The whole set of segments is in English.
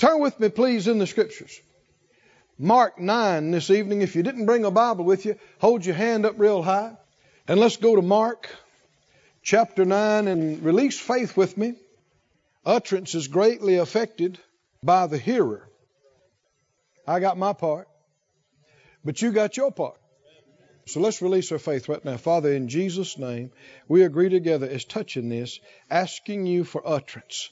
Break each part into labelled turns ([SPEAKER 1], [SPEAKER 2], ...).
[SPEAKER 1] Turn with me, please, in the scriptures. Mark 9 this evening. If you didn't bring a Bible with you, hold your hand up real high. And let's go to Mark chapter 9 and release faith with me. Utterance is greatly affected by the hearer. I got my part, but you got your part. So let's release our faith right now. Father, in Jesus' name, we agree together as touching this, asking you for utterance.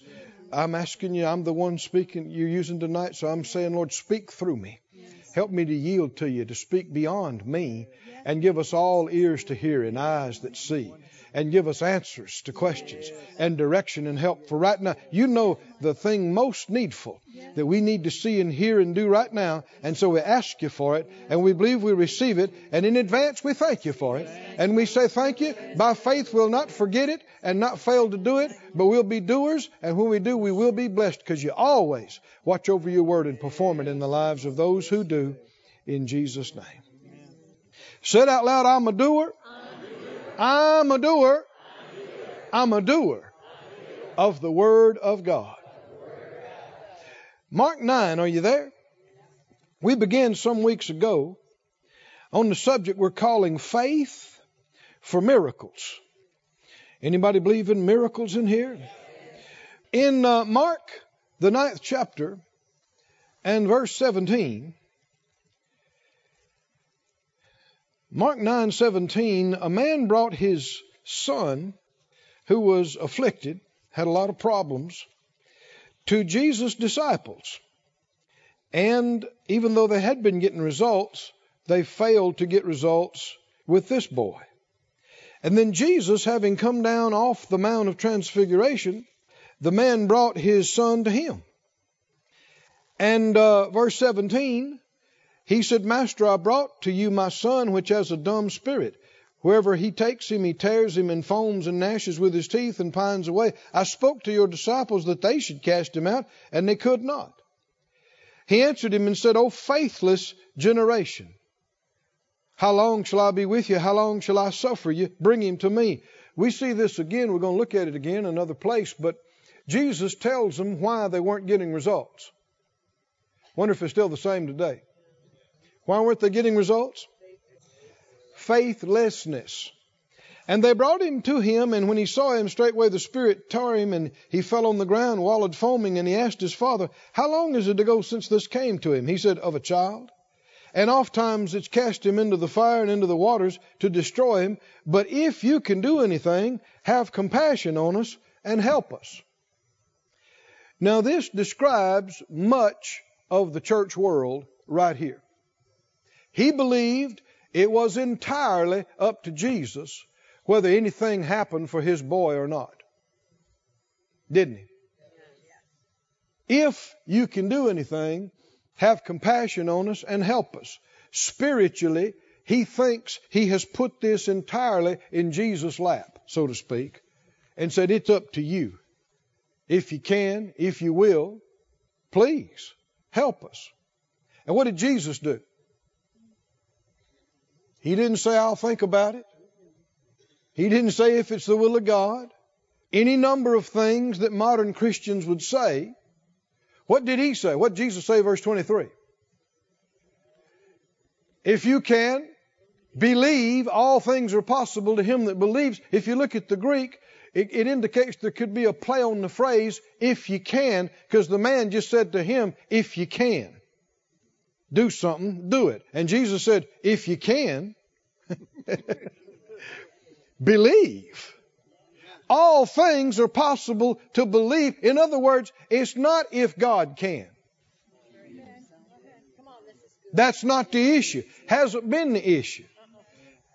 [SPEAKER 1] I'm asking you, I'm the one speaking you're using tonight, so I'm saying, Lord, speak through me. Help me to yield to you, to speak beyond me, and give us all ears to hear and eyes that see and give us answers to questions and direction and help. For right now, you know the thing most needful that we need to see and hear and do right now. And so we ask you for it and we believe we receive it. And in advance, we thank you for it. And we say thank you. By faith, we'll not forget it and not fail to do it, but we'll be doers. And when we do, we will be blessed because you always watch over your word and perform it in the lives of those who do. In Jesus' name. Said out loud, I'm a doer I'm a doer. I'm a doer of the Word of God. Mark 9, are you there? We began some weeks ago on the subject we're calling faith for miracles. Anybody believe in miracles in here? In uh, Mark, the ninth chapter, and verse 17, Mark 9:17 a man brought his son who was afflicted had a lot of problems to Jesus disciples. And even though they had been getting results they failed to get results with this boy. And then Jesus having come down off the mount of transfiguration the man brought his son to him. And uh, verse 17 he said, Master, I brought to you my son which has a dumb spirit. Wherever he takes him, he tears him and foams and gnashes with his teeth and pines away. I spoke to your disciples that they should cast him out, and they could not. He answered him and said, O faithless generation, how long shall I be with you? How long shall I suffer you? Bring him to me. We see this again. We're going to look at it again another place, but Jesus tells them why they weren't getting results. Wonder if it's still the same today. Why weren't they getting results? Faithlessness. And they brought him to him, and when he saw him, straightway the Spirit tore him, and he fell on the ground, wallowed foaming, and he asked his father, How long is it ago since this came to him? He said, Of a child. And oft times it's cast him into the fire and into the waters to destroy him. But if you can do anything, have compassion on us and help us. Now, this describes much of the church world right here. He believed it was entirely up to Jesus whether anything happened for his boy or not. Didn't he? If you can do anything, have compassion on us and help us. Spiritually, he thinks he has put this entirely in Jesus' lap, so to speak, and said, It's up to you. If you can, if you will, please help us. And what did Jesus do? He didn't say, I'll think about it. He didn't say if it's the will of God. Any number of things that modern Christians would say. What did he say? What did Jesus say, verse 23? If you can believe, all things are possible to him that believes. If you look at the Greek, it, it indicates there could be a play on the phrase, if you can, because the man just said to him, if you can do something, do it. And Jesus said, if you can, believe. All things are possible to believe. In other words, it's not if God can. That's not the issue. Hasn't been the issue.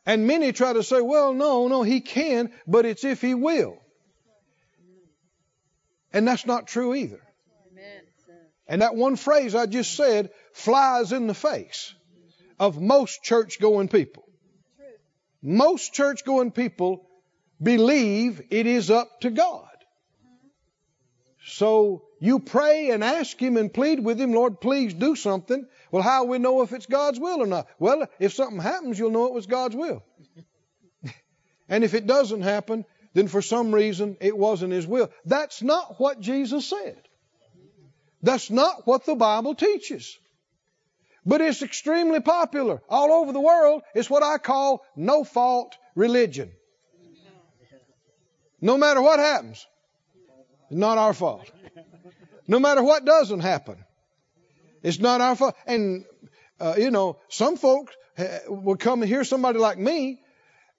[SPEAKER 1] And many try to say, well, no, no, he can, but it's if he will. And that's not true either. And that one phrase I just said flies in the face of most church going people. Most church going people believe it is up to God. So you pray and ask Him and plead with Him, Lord, please do something. Well, how we know if it's God's will or not? Well, if something happens, you'll know it was God's will. and if it doesn't happen, then for some reason it wasn't His will. That's not what Jesus said. That's not what the Bible teaches. But it's extremely popular all over the world. It's what I call no fault religion. No matter what happens, it's not our fault. No matter what doesn't happen, it's not our fault. And, uh, you know, some folks uh, will come and hear somebody like me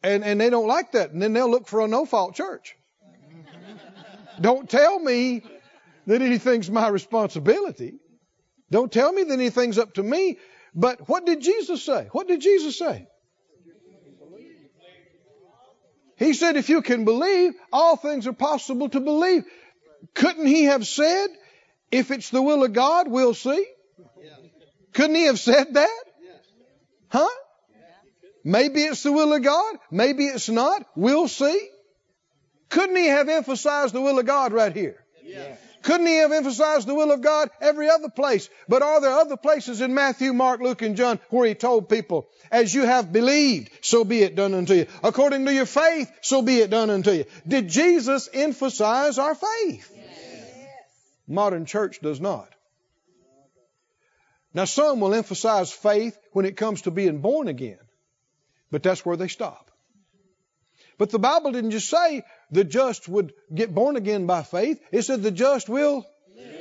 [SPEAKER 1] and, and they don't like that. And then they'll look for a no fault church. don't tell me that anything's my responsibility. Don't tell me that anything's up to me. But what did Jesus say? What did Jesus say? He said, if you can believe, all things are possible to believe. Couldn't he have said, if it's the will of God, we'll see? Couldn't he have said that? Huh? Maybe it's the will of God. Maybe it's not. We'll see. Couldn't he have emphasized the will of God right here? Yes. Couldn't he have emphasized the will of God every other place? But are there other places in Matthew, Mark, Luke, and John where he told people, as you have believed, so be it done unto you. According to your faith, so be it done unto you. Did Jesus emphasize our faith? Yes. Modern church does not. Now some will emphasize faith when it comes to being born again, but that's where they stop. But the Bible didn't just say the just would get born again by faith. It said the just will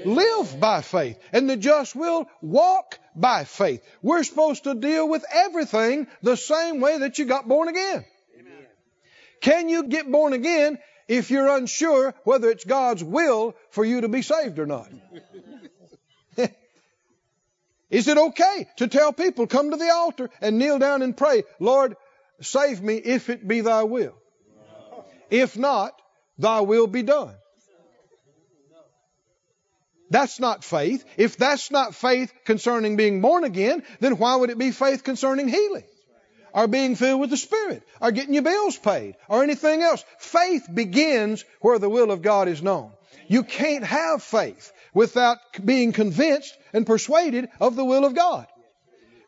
[SPEAKER 1] live by faith and the just will walk by faith. We're supposed to deal with everything the same way that you got born again. Amen. Can you get born again if you're unsure whether it's God's will for you to be saved or not? Is it okay to tell people, come to the altar and kneel down and pray, Lord, save me if it be thy will? If not, thy will be done. That's not faith. If that's not faith concerning being born again, then why would it be faith concerning healing? Or being filled with the Spirit? Or getting your bills paid? Or anything else? Faith begins where the will of God is known. You can't have faith without being convinced and persuaded of the will of God.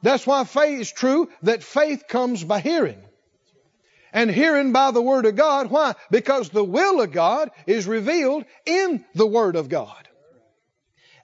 [SPEAKER 1] That's why faith is true that faith comes by hearing and hearing by the Word of God. Why? Because the will of God is revealed in the Word of God.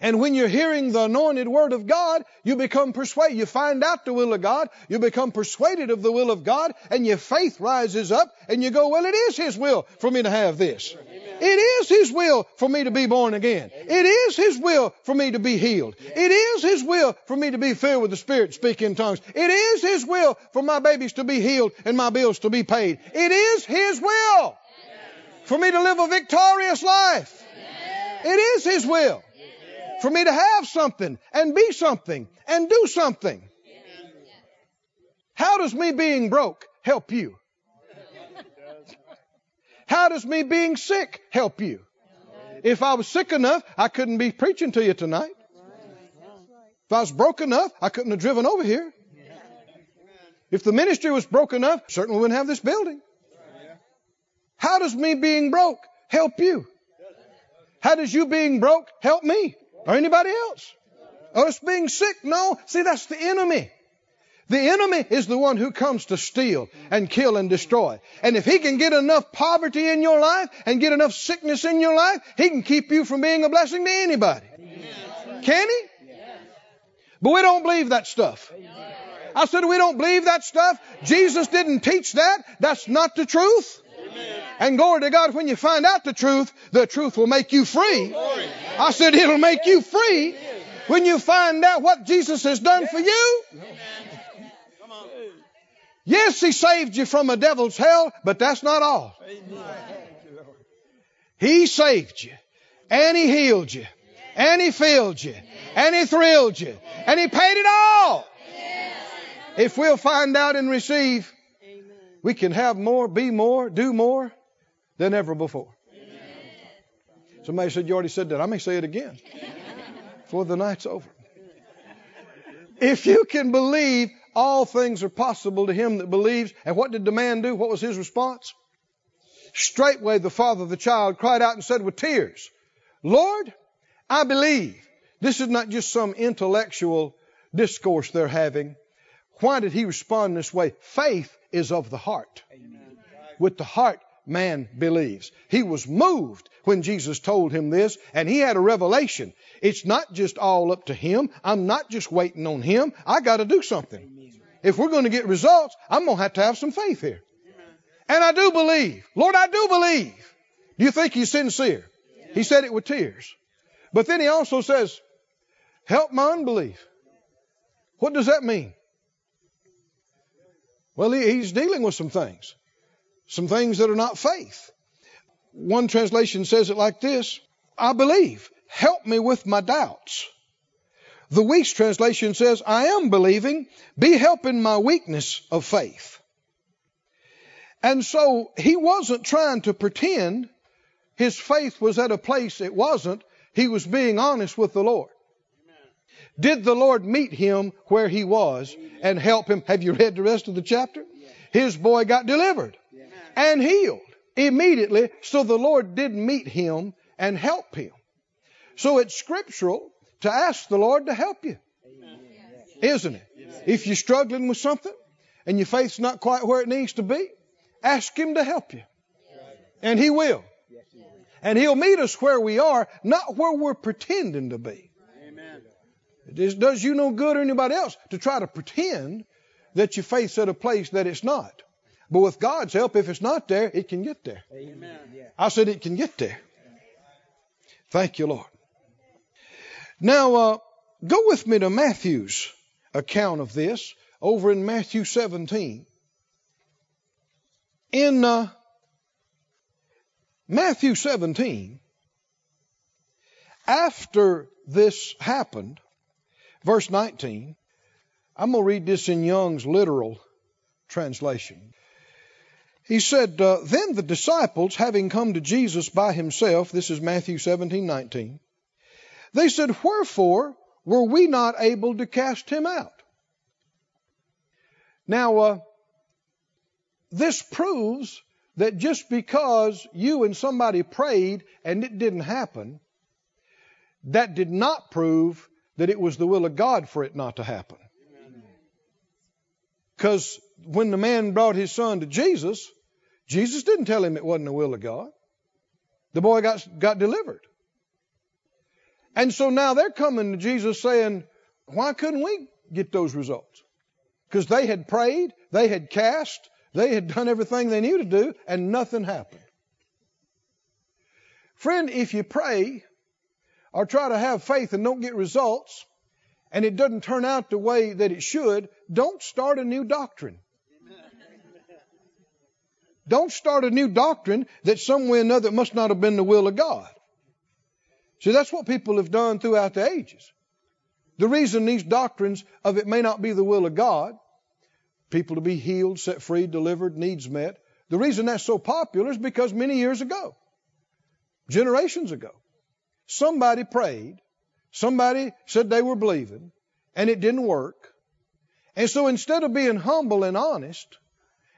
[SPEAKER 1] And when you're hearing the anointed word of God, you become persuaded. You find out the will of God. You become persuaded of the will of God and your faith rises up and you go, well, it is His will for me to have this. It is His will for me to be born again. It is His will for me to be healed. It is His will for me to be filled with the Spirit, speak in tongues. It is His will for my babies to be healed and my bills to be paid. It is His will for me to live a victorious life. It is His will for me to have something and be something and do something. How does me being broke help you? How does me being sick help you? If I was sick enough, I couldn't be preaching to you tonight. If I was broke enough, I couldn't have driven over here. If the ministry was broke enough, certainly wouldn't have this building. How does me being broke help you? How does you being broke help me? Or anybody else? Us being sick? No. See, that's the enemy. The enemy is the one who comes to steal and kill and destroy. And if he can get enough poverty in your life and get enough sickness in your life, he can keep you from being a blessing to anybody. Can he? But we don't believe that stuff. I said we don't believe that stuff. Jesus didn't teach that. That's not the truth. And glory to God, when you find out the truth, the truth will make you free. I said it'll make you free when you find out what Jesus has done for you. Yes, He saved you from a devil's hell, but that's not all. He saved you, and He healed you, and He filled you, and He thrilled you, and He paid it all. If we'll find out and receive, we can have more, be more, do more, than ever before. Somebody said, You already said that. I may say it again before the night's over. If you can believe, all things are possible to him that believes. And what did the man do? What was his response? Straightway the father of the child cried out and said with tears, Lord, I believe. This is not just some intellectual discourse they're having. Why did he respond this way? Faith is of the heart. Amen. With the heart, man believes. He was moved when Jesus told him this, and he had a revelation. It's not just all up to him. I'm not just waiting on him. I got to do something. If we're going to get results, I'm going to have to have some faith here. And I do believe. Lord, I do believe. Do you think he's sincere? He said it with tears. But then he also says, Help my unbelief. What does that mean? Well, he's dealing with some things, some things that are not faith. One translation says it like this I believe. Help me with my doubts. The Wuest translation says, I am believing. Be helping my weakness of faith. And so he wasn't trying to pretend his faith was at a place it wasn't. He was being honest with the Lord. Did the Lord meet him where he was and help him? Have you read the rest of the chapter? His boy got delivered and healed immediately. So the Lord did meet him and help him. So it's scriptural to ask the Lord to help you. Isn't it? If you're struggling with something and your faith's not quite where it needs to be, ask Him to help you. And He will. And He'll meet us where we are, not where we're pretending to be. It does you no good or anybody else to try to pretend that your faith's at a place that it's not. But with God's help, if it's not there, it can get there. Amen. I said it can get there. Thank you, Lord. Now, uh, go with me to Matthew's account of this over in Matthew 17. In uh, Matthew 17, after this happened, verse 19, I'm going to read this in Young's literal translation. He said, uh, Then the disciples, having come to Jesus by himself, this is Matthew 17, 19, they said, Wherefore were we not able to cast him out? Now, uh, this proves that just because you and somebody prayed and it didn't happen, that did not prove that it was the will of God for it not to happen. Because when the man brought his son to Jesus, Jesus didn't tell him it wasn't the will of God. The boy got, got delivered. And so now they're coming to Jesus saying, why couldn't we get those results? Because they had prayed, they had cast, they had done everything they knew to do, and nothing happened. Friend, if you pray or try to have faith and don't get results, and it doesn't turn out the way that it should, don't start a new doctrine. Don't start a new doctrine that some way or another must not have been the will of God. See, that's what people have done throughout the ages. The reason these doctrines of it may not be the will of God, people to be healed, set free, delivered, needs met, the reason that's so popular is because many years ago, generations ago, somebody prayed, somebody said they were believing, and it didn't work. And so instead of being humble and honest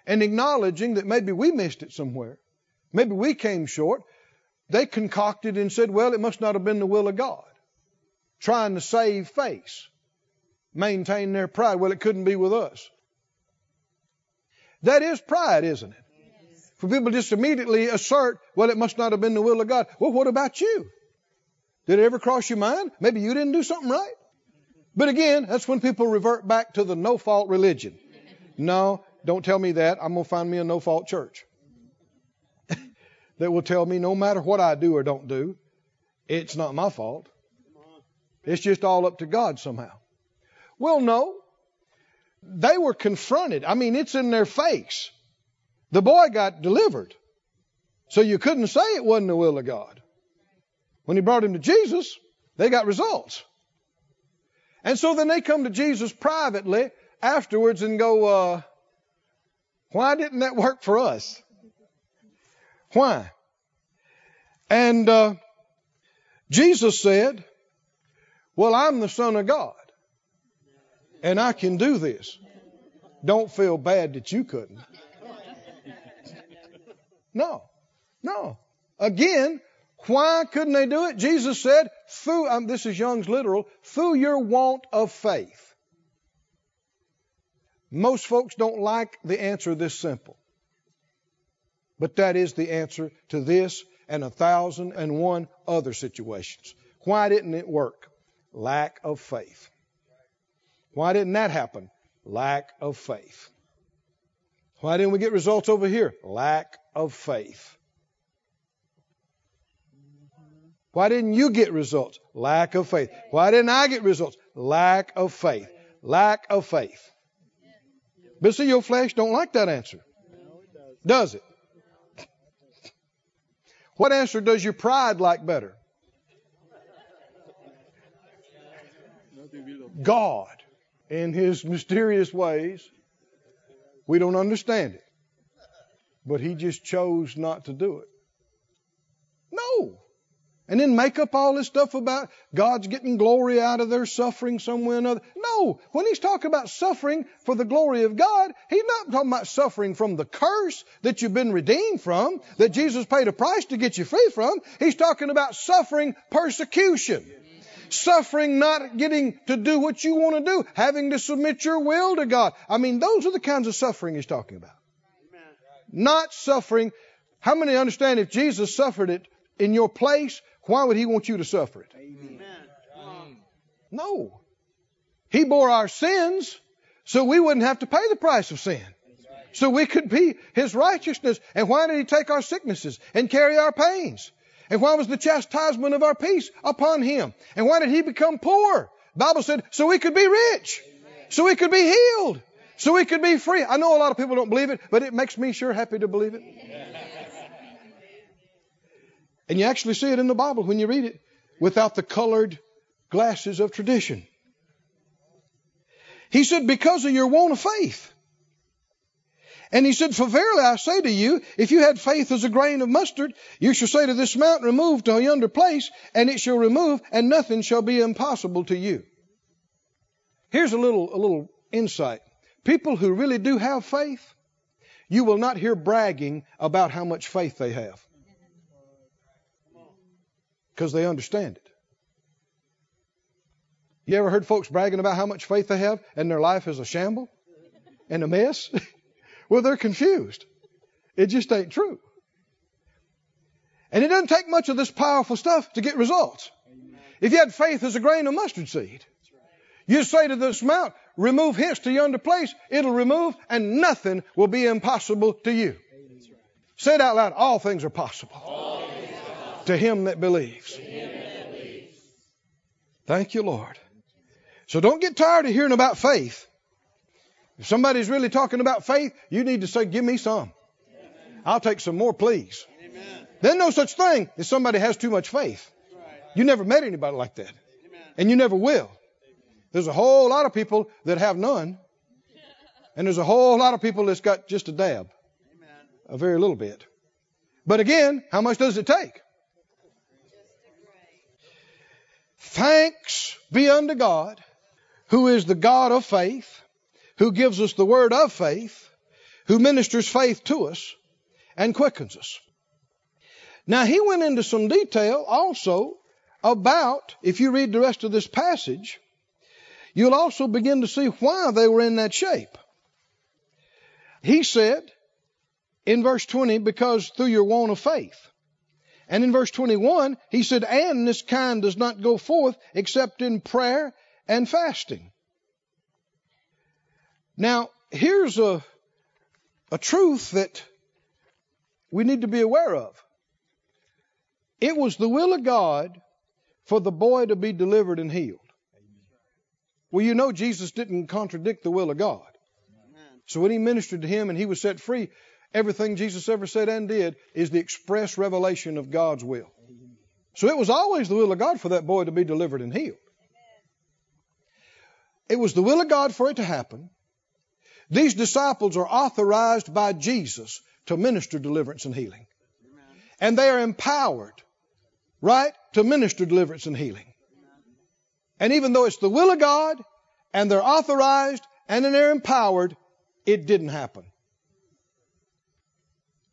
[SPEAKER 1] and acknowledging that maybe we missed it somewhere, maybe we came short, they concocted and said, well, it must not have been the will of God. Trying to save face, maintain their pride. Well, it couldn't be with us. That is pride, isn't it? For people just immediately assert, well, it must not have been the will of God. Well, what about you? Did it ever cross your mind? Maybe you didn't do something right? But again, that's when people revert back to the no fault religion. No, don't tell me that. I'm going to find me a no fault church that will tell me no matter what I do or don't do, it's not my fault. It's just all up to God somehow. Well, no. They were confronted. I mean, it's in their face. The boy got delivered. So you couldn't say it wasn't the will of God. When he brought him to Jesus, they got results. And so then they come to Jesus privately afterwards and go, uh, why didn't that work for us? Why? And uh, Jesus said, Well, I'm the Son of God, and I can do this. Don't feel bad that you couldn't. No, no. Again, why couldn't they do it? Jesus said, through, um, this is Young's literal, through your want of faith. Most folks don't like the answer this simple. But that is the answer to this and a thousand and one other situations. Why didn't it work? Lack of faith. Why didn't that happen? Lack of faith. Why didn't we get results over here? Lack of faith. Why didn't you get results? Lack of faith. Why didn't I get results? Lack of faith. Lack of faith. But see, your flesh don't like that answer. Does it? What answer does your pride like better? God, in His mysterious ways, we don't understand it. But He just chose not to do it. And then make up all this stuff about God's getting glory out of their suffering some way or another. No, when he's talking about suffering for the glory of God, he's not talking about suffering from the curse that you've been redeemed from, that Jesus paid a price to get you free from. He's talking about suffering persecution. Suffering not getting to do what you want to do, having to submit your will to God. I mean, those are the kinds of suffering he's talking about. Not suffering. How many understand if Jesus suffered it in your place, why would he want you to suffer it? Amen. No. He bore our sins so we wouldn't have to pay the price of sin. So we could be his righteousness. And why did he take our sicknesses and carry our pains? And why was the chastisement of our peace upon him? And why did he become poor? Bible said, so we could be rich. So we could be healed. So we could be free. I know a lot of people don't believe it, but it makes me sure happy to believe it. And you actually see it in the Bible when you read it without the colored glasses of tradition. He said, because of your want of faith. And he said, For verily I say to you, if you had faith as a grain of mustard, you shall say to this mountain, Remove to yonder place, and it shall remove, and nothing shall be impossible to you. Here's a little, a little insight. People who really do have faith, you will not hear bragging about how much faith they have because they understand it. You ever heard folks bragging about how much faith they have and their life is a shamble and a mess? well, they're confused. It just ain't true. And it doesn't take much of this powerful stuff to get results. If you had faith as a grain of mustard seed, you say to this mount, remove hence to yonder place, it'll remove, and nothing will be impossible to you. Say it out loud. All things are possible to him that believes. Thank you, Lord. So don't get tired of hearing about faith. If somebody's really talking about faith, you need to say, Give me some. I'll take some more, please. There's no such thing as somebody has too much faith. You never met anybody like that. And you never will. There's a whole lot of people that have none. And there's a whole lot of people that's got just a dab. A very little bit. But again, how much does it take? Thanks be unto God, who is the God of faith, who gives us the word of faith, who ministers faith to us and quickens us. Now, he went into some detail also about, if you read the rest of this passage, you'll also begin to see why they were in that shape. He said in verse 20, because through your want of faith. And in verse 21, he said, And this kind does not go forth except in prayer and fasting. Now, here's a, a truth that we need to be aware of. It was the will of God for the boy to be delivered and healed. Well, you know, Jesus didn't contradict the will of God. So when he ministered to him and he was set free, everything Jesus ever said and did is the express revelation of God's will. So it was always the will of God for that boy to be delivered and healed. It was the will of God for it to happen. These disciples are authorized by Jesus to minister deliverance and healing. And they are empowered, right, to minister deliverance and healing. And even though it's the will of God and they're authorized and they're empowered, it didn't happen.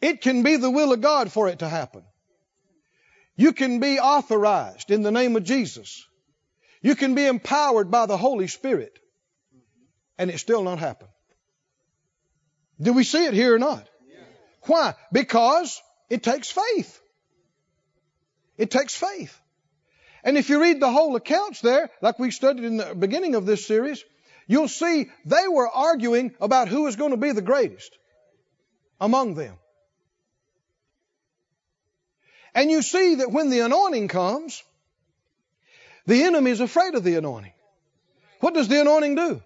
[SPEAKER 1] It can be the will of God for it to happen. You can be authorized in the name of Jesus. You can be empowered by the Holy Spirit and it still not happen. Do we see it here or not? Why? Because it takes faith. It takes faith. And if you read the whole accounts there, like we studied in the beginning of this series, you'll see they were arguing about who was going to be the greatest among them. And you see that when the anointing comes, the enemy is afraid of the anointing. What does the anointing do?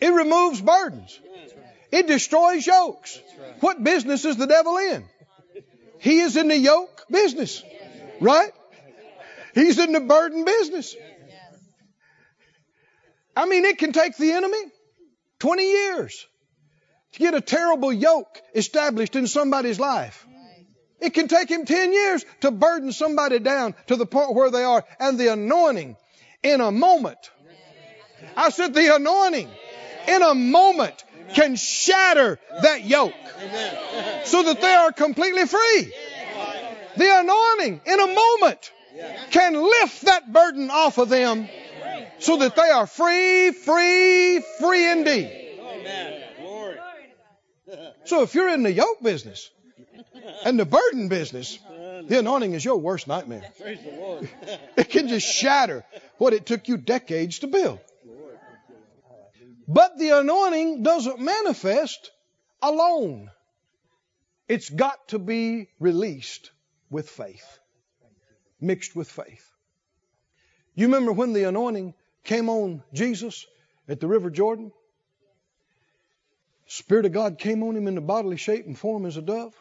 [SPEAKER 1] It removes burdens. It destroys yokes. What business is the devil in? He is in the yoke business. Right? He's in the burden business. I mean, it can take the enemy 20 years to get a terrible yoke established in somebody's life. It can take him 10 years to burden somebody down to the point where they are. And the anointing in a moment. I said the anointing in a moment can shatter that yoke so that they are completely free. The anointing in a moment can lift that burden off of them so that they are free, free, free indeed. So if you're in the yoke business and the burden business, the anointing is your worst nightmare. it can just shatter what it took you decades to build. But the anointing doesn't manifest alone. It's got to be released with faith, mixed with faith. You remember when the anointing came on Jesus at the River Jordan? Spirit of God came on him in the bodily shape and form as a dove.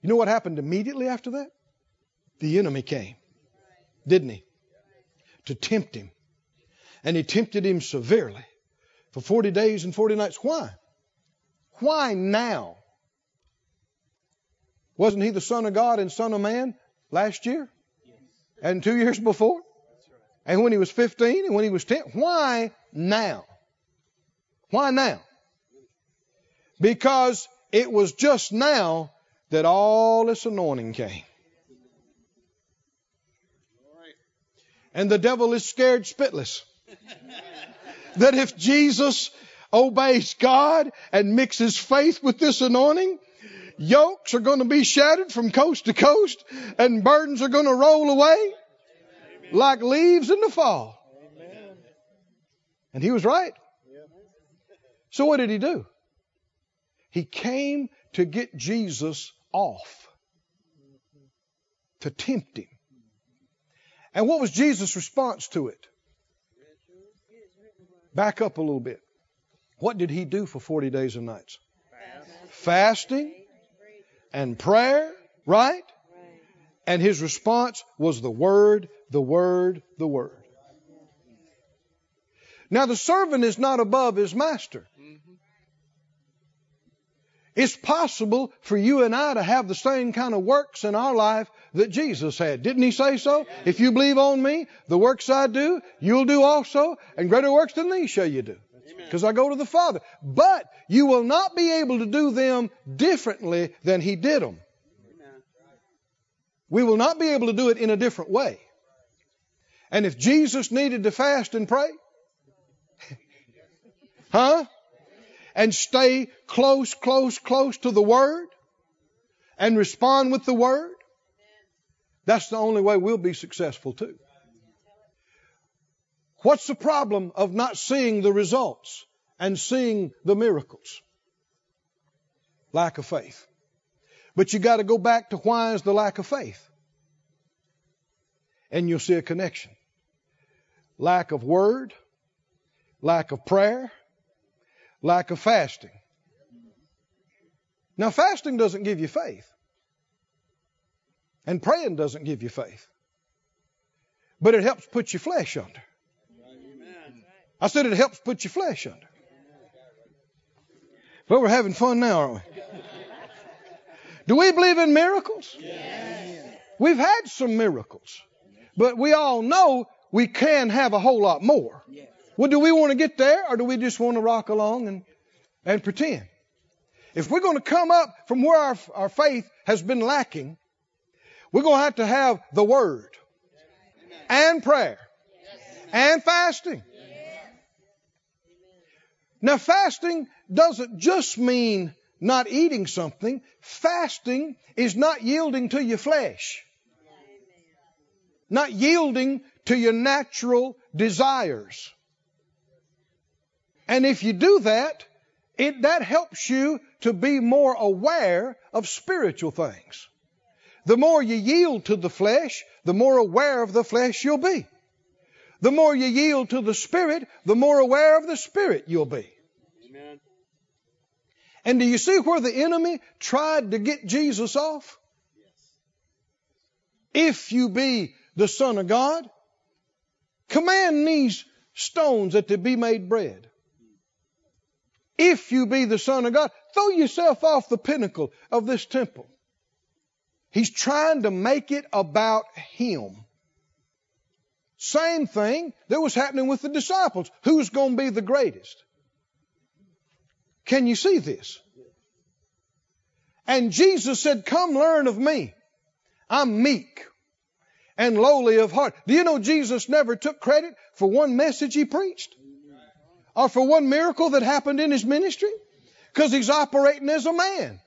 [SPEAKER 1] You know what happened immediately after that? The enemy came, didn't he? To tempt him. And he tempted him severely for 40 days and 40 nights. Why? Why now? Wasn't he the Son of God and Son of Man last year? And two years before? And when he was 15 and when he was 10? Why now? Why now? Because it was just now that all this anointing came. And the devil is scared spitless. that if Jesus obeys God and mixes faith with this anointing, yokes are going to be shattered from coast to coast and burdens are going to roll away like leaves in the fall. And he was right. So what did he do? He came to get Jesus off, to tempt him. And what was Jesus' response to it? Back up a little bit. What did he do for 40 days and nights? Fasting and prayer, right? And his response was the word, the word, the word. Now the servant is not above his master. Mm-hmm. It's possible for you and I to have the same kind of works in our life that Jesus had. Didn't he say so? If you believe on me, the works I do, you'll do also, and greater works than these shall you do. Because I go to the Father. But you will not be able to do them differently than he did them. We will not be able to do it in a different way. And if Jesus needed to fast and pray, huh? And stay close, close, close to the Word and respond with the Word, that's the only way we'll be successful too. What's the problem of not seeing the results and seeing the miracles? Lack of faith. But you got to go back to why is the lack of faith? And you'll see a connection. Lack of word, lack of prayer, lack of fasting. Now, fasting doesn't give you faith, and praying doesn't give you faith, but it helps put your flesh under. I said it helps put your flesh under. But we're having fun now, aren't we? Do we believe in miracles? Yes. We've had some miracles, but we all know we can have a whole lot more. Yes. Well, do we want to get there or do we just want to rock along and, and pretend? If we're going to come up from where our, our faith has been lacking, we're going to have to have the Word and prayer and fasting. Now, fasting doesn't just mean not eating something, fasting is not yielding to your flesh, not yielding to your natural desires. And if you do that, it, that helps you to be more aware of spiritual things. The more you yield to the flesh, the more aware of the flesh you'll be. The more you yield to the Spirit, the more aware of the Spirit you'll be. Amen. And do you see where the enemy tried to get Jesus off? Yes. If you be the Son of God, command these stones that they be made bread. If you be the Son of God, throw yourself off the pinnacle of this temple. He's trying to make it about Him. Same thing that was happening with the disciples. Who's going to be the greatest? Can you see this? And Jesus said, Come learn of me. I'm meek and lowly of heart. Do you know Jesus never took credit for one message he preached? Or for one miracle that happened in his ministry? Because he's operating as a man.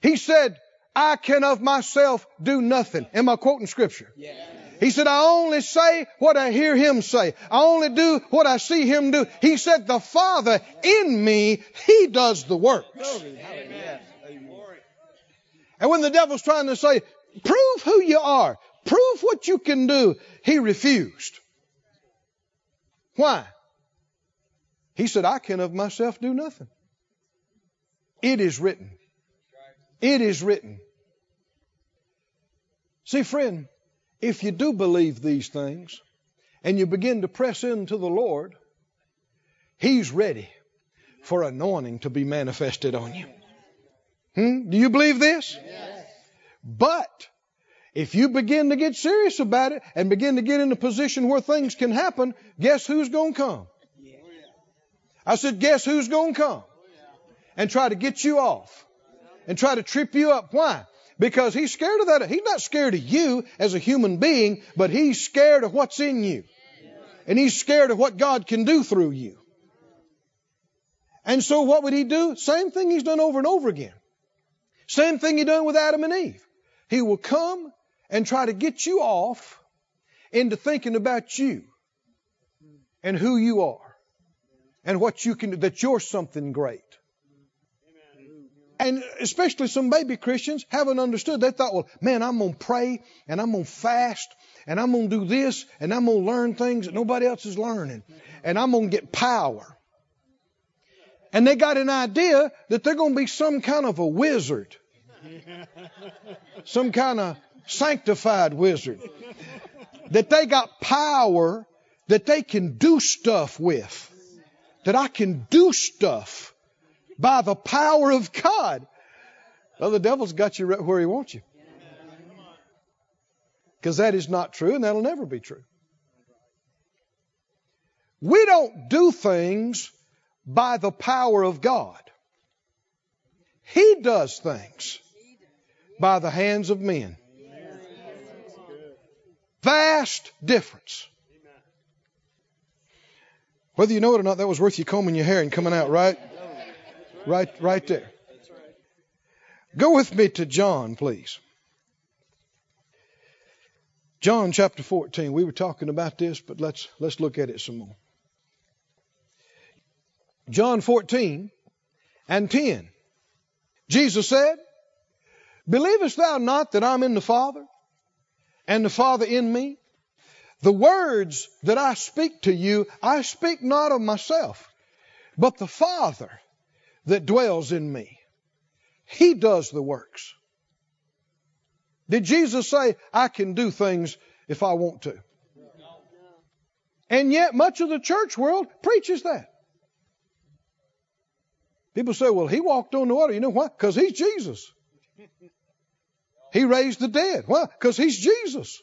[SPEAKER 1] He said, I can of myself do nothing. Am I quoting scripture? Yeah. He said, I only say what I hear him say. I only do what I see him do. He said, the Father in me, he does the works. Amen. And when the devil's trying to say, prove who you are, prove what you can do, he refused. Why? He said, I can of myself do nothing. It is written. It is written. See, friend, if you do believe these things and you begin to press into the Lord, He's ready for anointing to be manifested on you. Hmm? Do you believe this? Yes. But if you begin to get serious about it and begin to get in a position where things can happen, guess who's going to come? I said, guess who's going to come? And try to get you off and try to trip you up. Why? Because he's scared of that. He's not scared of you as a human being, but he's scared of what's in you. And he's scared of what God can do through you. And so what would he do? Same thing he's done over and over again. Same thing he done with Adam and Eve. He will come and try to get you off into thinking about you and who you are and what you can do, that you're something great. And especially some baby Christians haven't understood. They thought, well, man, I'm going to pray and I'm going to fast and I'm going to do this and I'm going to learn things that nobody else is learning and I'm going to get power. And they got an idea that they're going to be some kind of a wizard, some kind of sanctified wizard, that they got power that they can do stuff with, that I can do stuff by the power of God. Well, the devil's got you right where he wants you. Because that is not true and that'll never be true. We don't do things by the power of God. He does things by the hands of men. Vast difference. Whether you know it or not, that was worth you combing your hair and coming out right. Right, right there. Go with me to John, please. John chapter 14. We were talking about this, but let's let's look at it some more. John 14 and 10. Jesus said, Believest thou not that I'm in the Father, and the Father in me? The words that I speak to you, I speak not of myself, but the Father that dwells in me. He does the works. Did Jesus say, I can do things if I want to? And yet, much of the church world preaches that. People say, well, he walked on the water. You know why? Because he's Jesus. He raised the dead. Why? Because he's Jesus.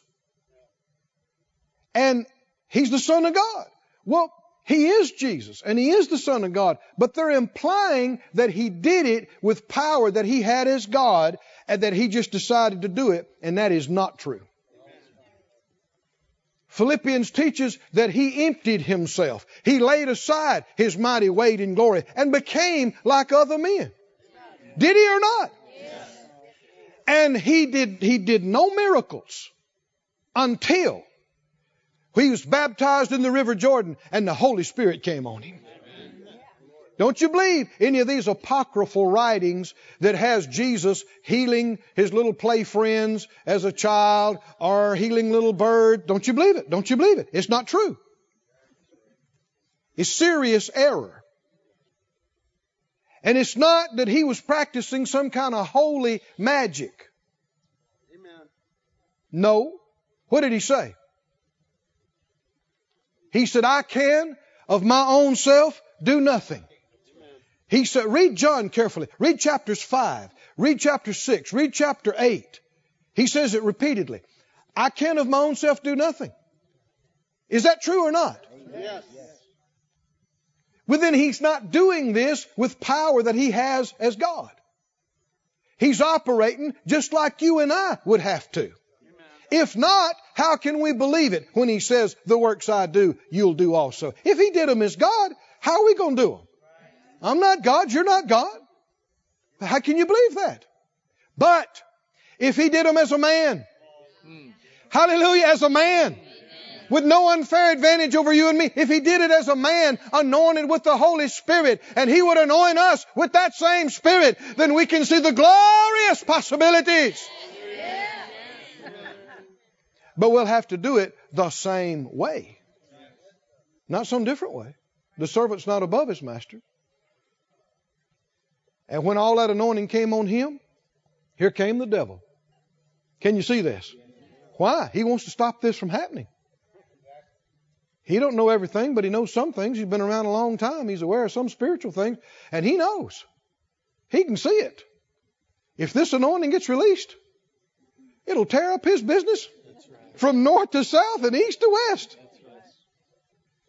[SPEAKER 1] And he's the Son of God. Well, he is Jesus and he is the Son of God, but they're implying that he did it with power that he had as God and that he just decided to do it, and that is not true. Philippians teaches that he emptied himself. He laid aside his mighty weight in glory and became like other men. Did he or not? Yes. And he did, he did no miracles until he was baptized in the river Jordan and the Holy Spirit came on him. Don't you believe any of these apocryphal writings that has Jesus healing his little play friends as a child or healing little birds? Don't you believe it? Don't you believe it? It's not true. It's serious error. And it's not that he was practicing some kind of holy magic. Amen. No. What did he say? He said, I can of my own self do nothing. He said, read John carefully. Read chapters 5. Read chapter 6. Read chapter 8. He says it repeatedly. I can of my own self do nothing. Is that true or not? Yes. Well, then he's not doing this with power that he has as God. He's operating just like you and I would have to. If not, how can we believe it when he says, the works I do, you'll do also? If he did them as God, how are we going to do them? I'm not God, you're not God. How can you believe that? But if he did them as a man, hallelujah, as a man, with no unfair advantage over you and me, if he did it as a man anointed with the Holy Spirit, and he would anoint us with that same Spirit, then we can see the glorious possibilities. But we'll have to do it the same way. Not some different way. The servant's not above his master. And when all that anointing came on him, here came the devil. Can you see this? Why? He wants to stop this from happening. He don't know everything, but he knows some things. He's been around a long time. He's aware of some spiritual things, and he knows. He can see it. If this anointing gets released, it'll tear up his business from north to south and east to west.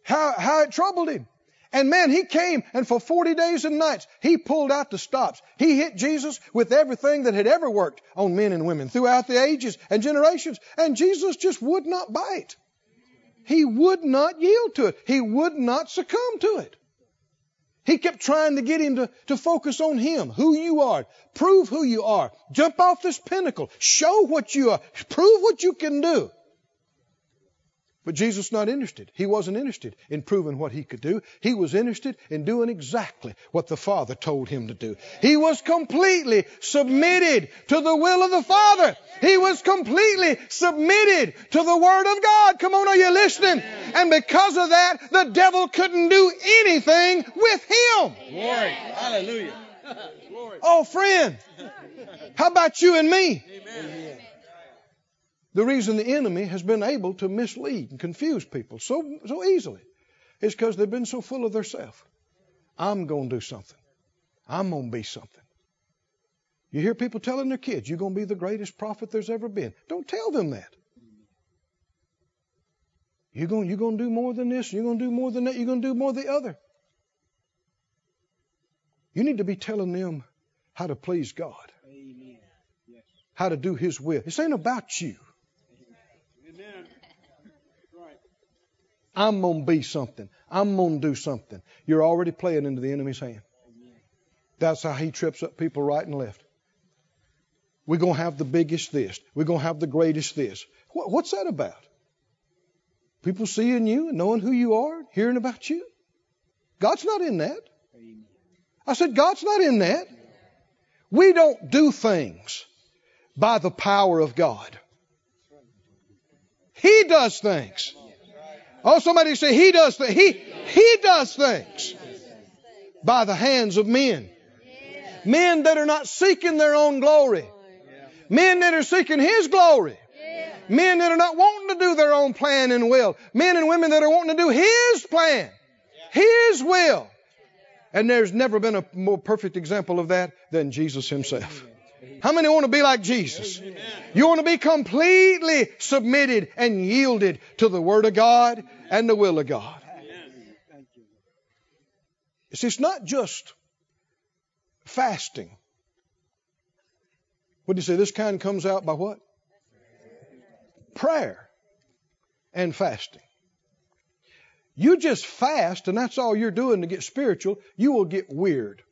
[SPEAKER 1] How, how it troubled him. And man, he came and for 40 days and nights, he pulled out the stops. He hit Jesus with everything that had ever worked on men and women throughout the ages and generations. And Jesus just would not bite. He would not yield to it. He would not succumb to it. He kept trying to get him to, to focus on him, who you are. Prove who you are. Jump off this pinnacle. Show what you are. Prove what you can do. But Jesus not interested. He wasn't interested in proving what he could do. He was interested in doing exactly what the Father told him to do. He was completely submitted to the will of the Father. He was completely submitted to the Word of God. Come on, are you listening? And because of that, the devil couldn't do anything with him.
[SPEAKER 2] Glory. Hallelujah.
[SPEAKER 1] Oh, friend. How about you and me? Amen. The reason the enemy has been able to mislead and confuse people so, so easily is because they've been so full of themselves. I'm going to do something. I'm going to be something. You hear people telling their kids, you're going to be the greatest prophet there's ever been. Don't tell them that. You're going, you're going to do more than this, you're going to do more than that, you're going to do more than the other. You need to be telling them how to please God, yes. how to do His will. This ain't about you. I'm going to be something. I'm going to do something. You're already playing into the enemy's hand. That's how he trips up people right and left. We're going to have the biggest this. We're going to have the greatest this. What's that about? People seeing you and knowing who you are, hearing about you. God's not in that. I said, God's not in that. We don't do things by the power of God. He does things. Oh, somebody say he does things. He, he does things by the hands of men. Men that are not seeking their own glory. Men that are seeking his glory. Men that are not wanting to do their own plan and will. Men and women that are wanting to do his plan. His will. And there's never been a more perfect example of that than Jesus himself. How many want to be like Jesus? You want to be completely submitted and yielded to the Word of God and the will of God. See, it's not just fasting. What do you say? This kind comes out by what? Prayer and fasting. You just fast and that's all you're doing to get spiritual, you will get weird.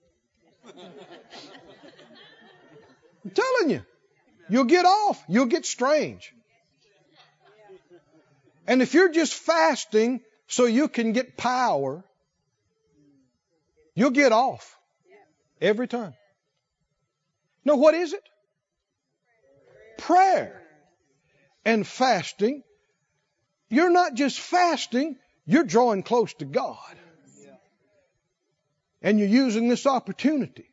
[SPEAKER 1] I'm telling you. You'll get off. You'll get strange. And if you're just fasting so you can get power, you'll get off every time. No, what is it? Prayer and fasting. You're not just fasting, you're drawing close to God. And you're using this opportunity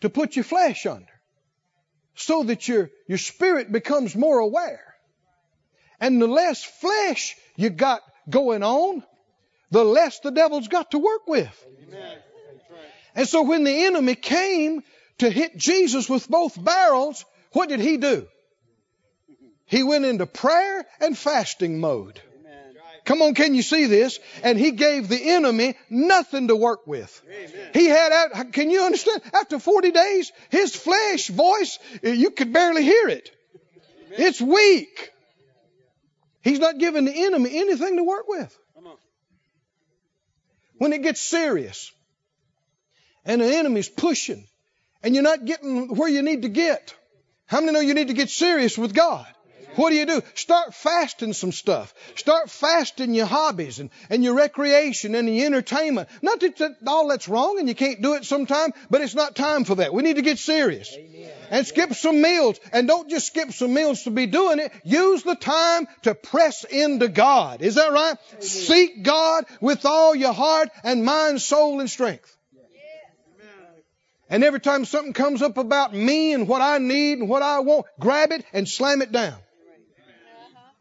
[SPEAKER 1] to put your flesh under so that your, your spirit becomes more aware. And the less flesh you got going on, the less the devil's got to work with. And so when the enemy came to hit Jesus with both barrels, what did he do? He went into prayer and fasting mode. Come on, can you see this? And he gave the enemy nothing to work with. Amen. He had, out can you understand? After 40 days, his flesh voice, you could barely hear it. Amen. It's weak. He's not giving the enemy anything to work with. When it gets serious and the enemy's pushing and you're not getting where you need to get, how many know you need to get serious with God? What do you do? Start fasting some stuff. Start fasting your hobbies and, and your recreation and the entertainment. Not that, that all that's wrong and you can't do it sometime, but it's not time for that. We need to get serious. Amen. And skip some meals. And don't just skip some meals to be doing it. Use the time to press into God. Is that right? Amen. Seek God with all your heart and mind, soul, and strength. And every time something comes up about me and what I need and what I want, grab it and slam it down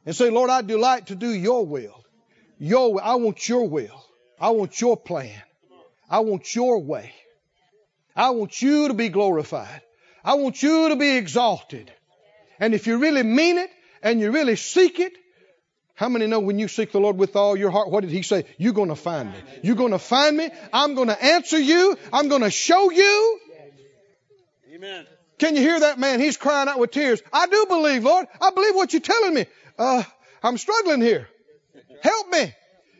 [SPEAKER 1] and say, Lord, I delight to do your will. Your will. I want your will. I want your plan. I want your way. I want you to be glorified. I want you to be exalted. And if you really mean it and you really seek it, how many know when you seek the Lord with all your heart, what did he say? You're going to find me. You're going to find me. I'm going to answer you. I'm going to show you. Amen. Can you hear that man? He's crying out with tears. I do believe, Lord. I believe what you're telling me uh, I'm struggling here. Help me.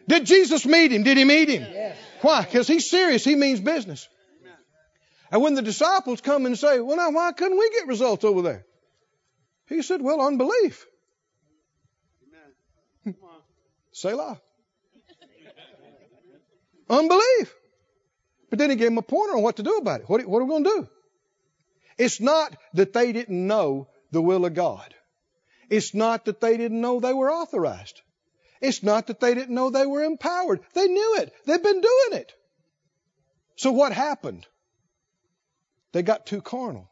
[SPEAKER 1] Did Jesus meet him? Did he meet him? Yes. Why? Because he's serious. He means business. And when the disciples come and say, well, now, why couldn't we get results over there? He said, well, unbelief. Amen. Selah. unbelief. But then he gave them a pointer on what to do about it. What, what are we going to do? It's not that they didn't know the will of God. It's not that they didn't know they were authorized. It's not that they didn't know they were empowered. They knew it. They've been doing it. So what happened? They got too carnal.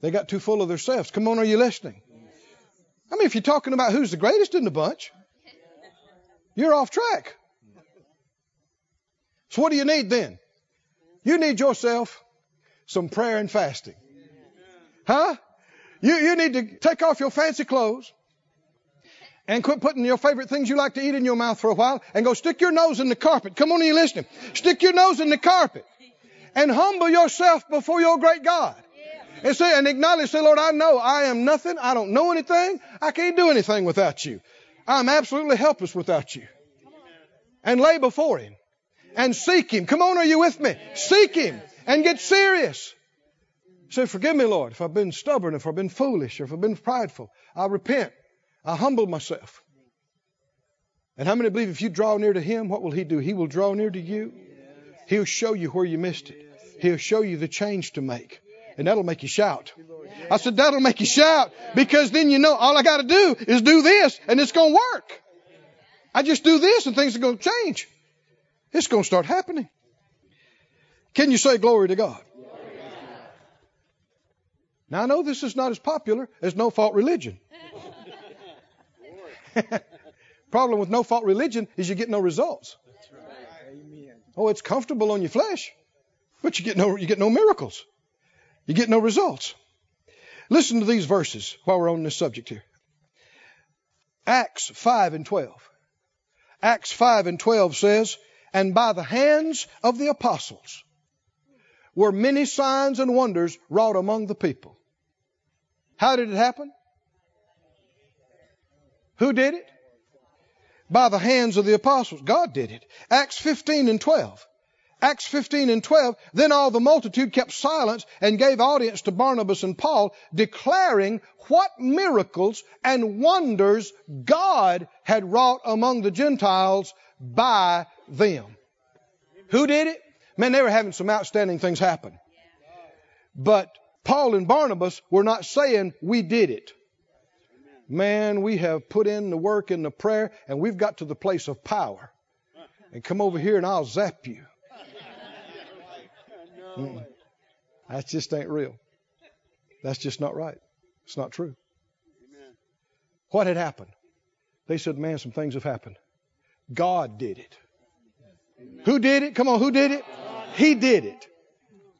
[SPEAKER 1] They got too full of themselves. Come on, are you listening? I mean, if you're talking about who's the greatest in the bunch, you're off track. So what do you need then? You need yourself some prayer and fasting. Huh? You, you need to take off your fancy clothes and quit putting your favorite things you like to eat in your mouth for a while and go stick your nose in the carpet. Come on, are you listening? Stick your nose in the carpet and humble yourself before your great God. And say, and acknowledge, say, Lord, I know I am nothing. I don't know anything. I can't do anything without you. I'm absolutely helpless without you. And lay before Him and seek Him. Come on, are you with me? Seek Him and get serious. Say, forgive me, Lord, if I've been stubborn, if I've been foolish, if I've been prideful. I repent. I humble myself. And how many believe if you draw near to Him, what will He do? He will draw near to you. He'll show you where you missed it. He'll show you the change to make. And that'll make you shout. I said, that'll make you shout because then you know all I got to do is do this and it's going to work. I just do this and things are going to change. It's going to start happening. Can you say glory to God? Now I know this is not as popular as no fault religion. Problem with no fault religion is you get no results. Oh, it's comfortable on your flesh, but you get no you get no miracles. You get no results. Listen to these verses while we're on this subject here. Acts 5 and 12. Acts 5 and 12 says, And by the hands of the apostles were many signs and wonders wrought among the people. How did it happen? Who did it? by the hands of the apostles. God did it. Acts 15 and 12. Acts 15 and 12. Then all the multitude kept silence and gave audience to Barnabas and Paul, declaring what miracles and wonders God had wrought among the Gentiles by them. Who did it? Man, they were having some outstanding things happen. But Paul and Barnabas were not saying, we did it. Man, we have put in the work and the prayer, and we've got to the place of power. And come over here and I'll zap you. Mm-mm. That just ain't real. That's just not right. It's not true. What had happened? They said, man, some things have happened. God did it. Who did it? Come on, who did it? He did it.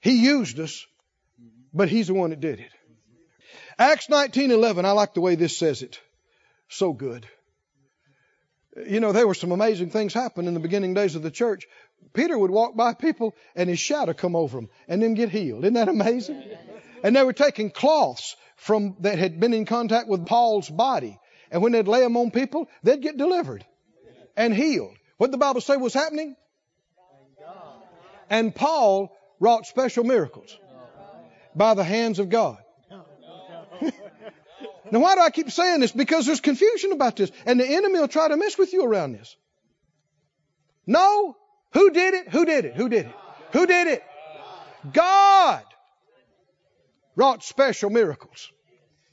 [SPEAKER 1] He used us, but He's the one that did it. Acts 19:11. I like the way this says it. So good. You know, there were some amazing things happen in the beginning days of the church. Peter would walk by people and his shadow come over them and them get healed. Isn't that amazing? And they were taking cloths from that had been in contact with Paul's body, and when they'd lay them on people, they'd get delivered and healed. What the Bible say was happening? And Paul wrought special miracles by the hands of God. now, why do I keep saying this? Because there's confusion about this, and the enemy will try to mess with you around this. No. Who did it? Who did it? Who did it? Who did it? God wrought special miracles.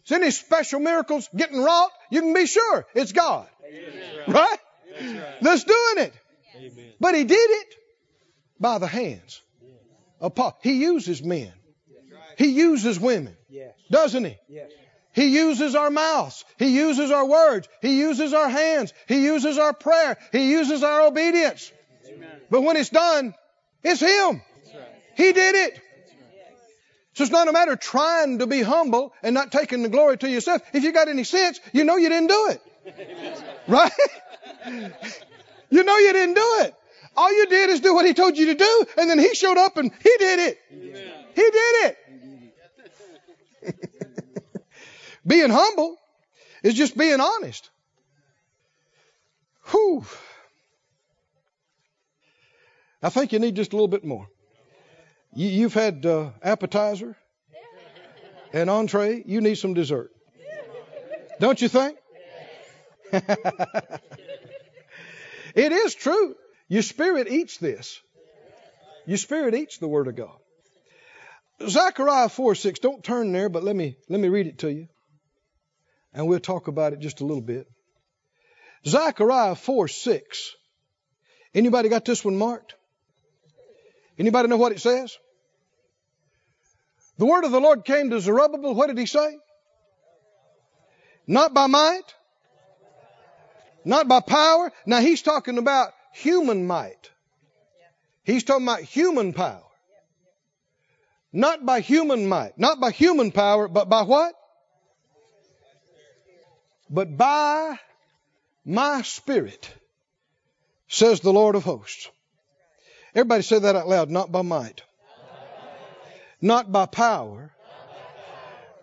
[SPEAKER 1] Is any special miracles getting wrought? You can be sure it's God. Right? That's doing it. But he did it by the hands of Paul. He uses men. He uses women. Doesn't he? He uses our mouths. He uses our words. He uses our hands. He uses our prayer. He uses our obedience. But when it's done, it's Him. He did it. So it's not a matter of trying to be humble and not taking the glory to yourself. If you got any sense, you know you didn't do it. Right? you know you didn't do it. All you did is do what he told you to do, and then he showed up and he did it. He did it. being humble is just being honest. Whew. I think you need just a little bit more. You, have had uh, appetizer and entree. You need some dessert. Don't you think? it is true. Your spirit eats this. Your spirit eats the Word of God. Zechariah 4 6. Don't turn there, but let me let me read it to you. And we'll talk about it just a little bit. Zechariah 4 6. Anybody got this one marked? Anybody know what it says? The word of the Lord came to Zerubbabel. What did he say? Not by might, not by power. Now he's talking about human might. He's talking about human power. Not by human might, not by human power, but by what? But by my spirit, says the Lord of hosts. Everybody say that out loud. Not by might, not by power,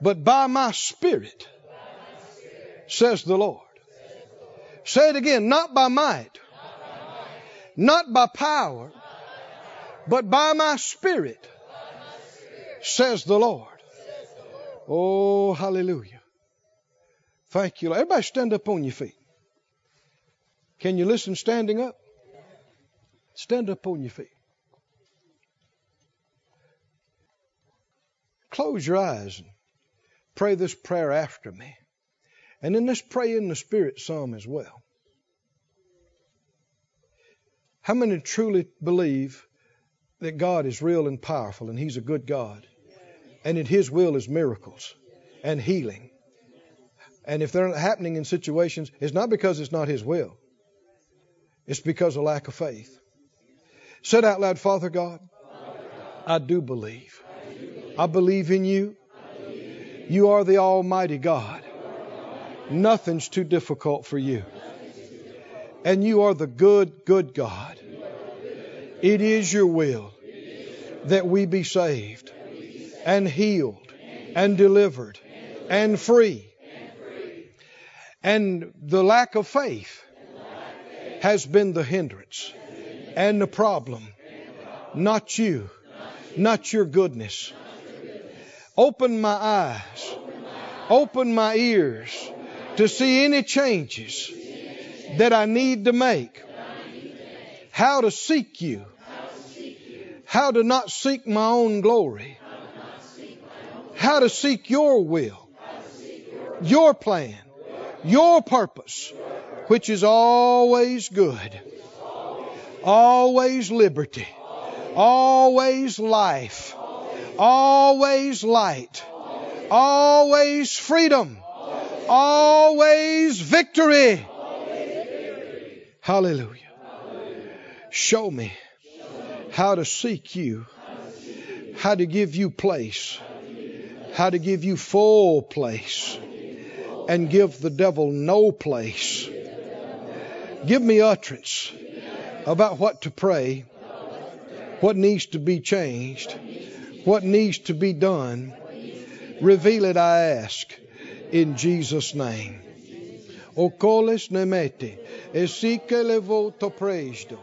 [SPEAKER 1] but by my spirit, says the Lord. Say it again. Not by might, not by power, but by my spirit, says the Lord. Oh, hallelujah. Thank you. Everybody stand up on your feet. Can you listen standing up? Stand up on your feet. Close your eyes and pray this prayer after me. And then let's pray in the Spirit some as well. How many truly believe that God is real and powerful and He's a good God? And in His will is miracles and healing. And if they're not happening in situations, it's not because it's not His will, it's because of lack of faith. Said out loud, Father God, I do believe. I believe in you. You are the Almighty God. Nothing's too difficult for you. And you are the good, good God. It is your will that we be saved and healed and delivered and free. And the lack of faith has been the hindrance and the problem, not you, not your goodness. Open my eyes, open my ears to see any changes that I need to make, how to seek you, how to not seek my own glory, how to seek your will, your plan, your purpose, which is always good, always liberty, always life, always light, always freedom, always victory. Hallelujah. Show me how to seek you, how to give you place, how to give you full place, and give the devil no place. Give me utterance about what to pray, what needs to be changed, what needs to be done. Reveal it, I ask, in Jesus' name. O coles nemete, e si che le voto presto,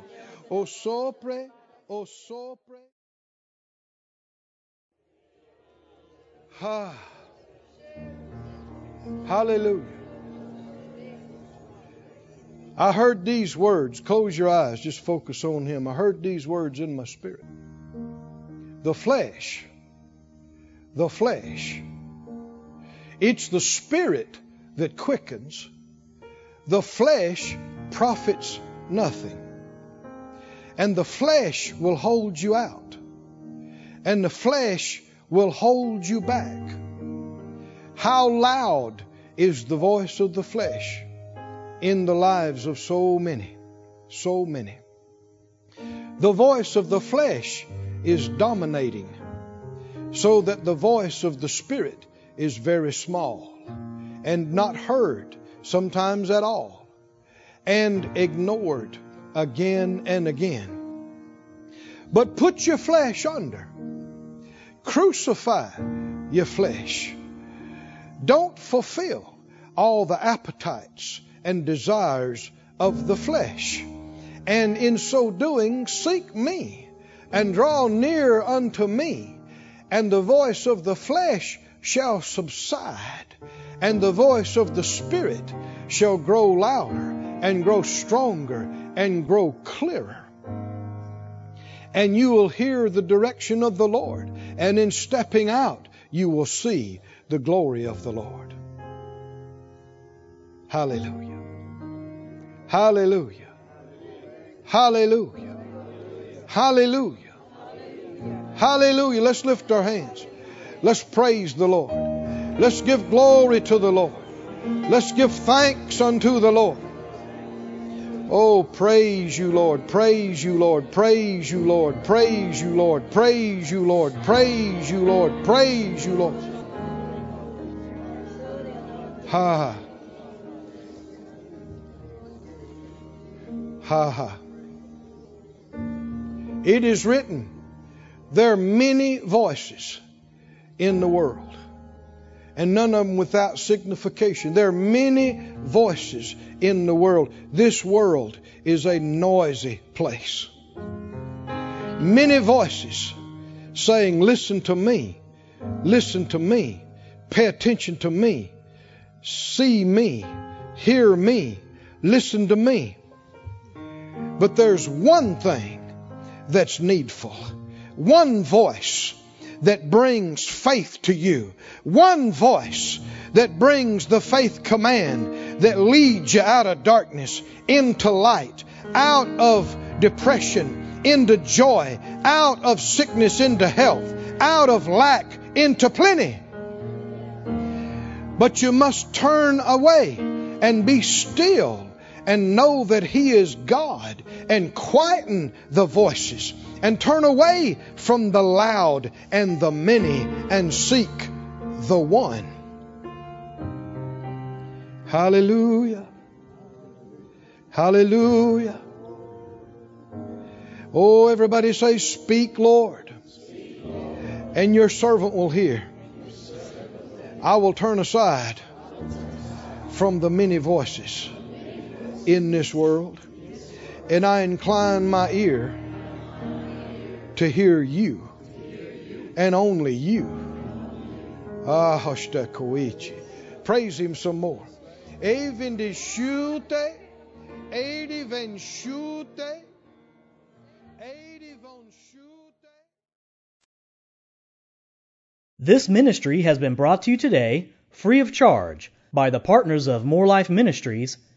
[SPEAKER 1] o sopre, o sopre. Ha. Hallelujah. I heard these words. Close your eyes, just focus on Him. I heard these words in my spirit. The flesh, the flesh, it's the spirit that quickens. The flesh profits nothing. And the flesh will hold you out. And the flesh will hold you back. How loud is the voice of the flesh in the lives of so many, so many. The voice of the flesh is dominating, so that the voice of the Spirit is very small and not heard sometimes at all, and ignored again and again. But put your flesh under, crucify your flesh. Don't fulfill all the appetites and desires of the flesh. And in so doing, seek me and draw near unto me, and the voice of the flesh shall subside, and the voice of the Spirit shall grow louder and grow stronger and grow clearer. And you will hear the direction of the Lord, and in stepping out, you will see the glory of the Lord. Hallelujah. Hallelujah. Hallelujah. Hallelujah. Hallelujah. Let's lift our hands. Let's praise the Lord. Let's give glory to the Lord. Let's give thanks unto the Lord. Oh, praise you, Lord. Praise you, Lord. Praise you, Lord. Praise you, Lord. Praise you, Lord. Praise you, Lord. Praise you, Lord. Ha. Ha ha. It is written, there are many voices in the world, and none of them without signification. There are many voices in the world. This world is a noisy place. Many voices saying, Listen to me, listen to me, pay attention to me, see me, hear me, listen to me. But there's one thing that's needful, one voice that brings faith to you, one voice that brings the faith command that leads you out of darkness into light, out of depression into joy, out of sickness into health, out of lack into plenty. But you must turn away and be still and know that He is God and quieten the voices and turn away from the loud and the many and seek the one. Hallelujah. Hallelujah. Oh, everybody say, Speak, Lord. And your servant will hear. I will turn aside from the many voices in this world. and I incline my ear to hear you and only you. Ah, Praise him some more. Even the shute, even shute.
[SPEAKER 2] This ministry has been brought to you today free of charge by the partners of More Life Ministries